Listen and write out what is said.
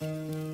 So,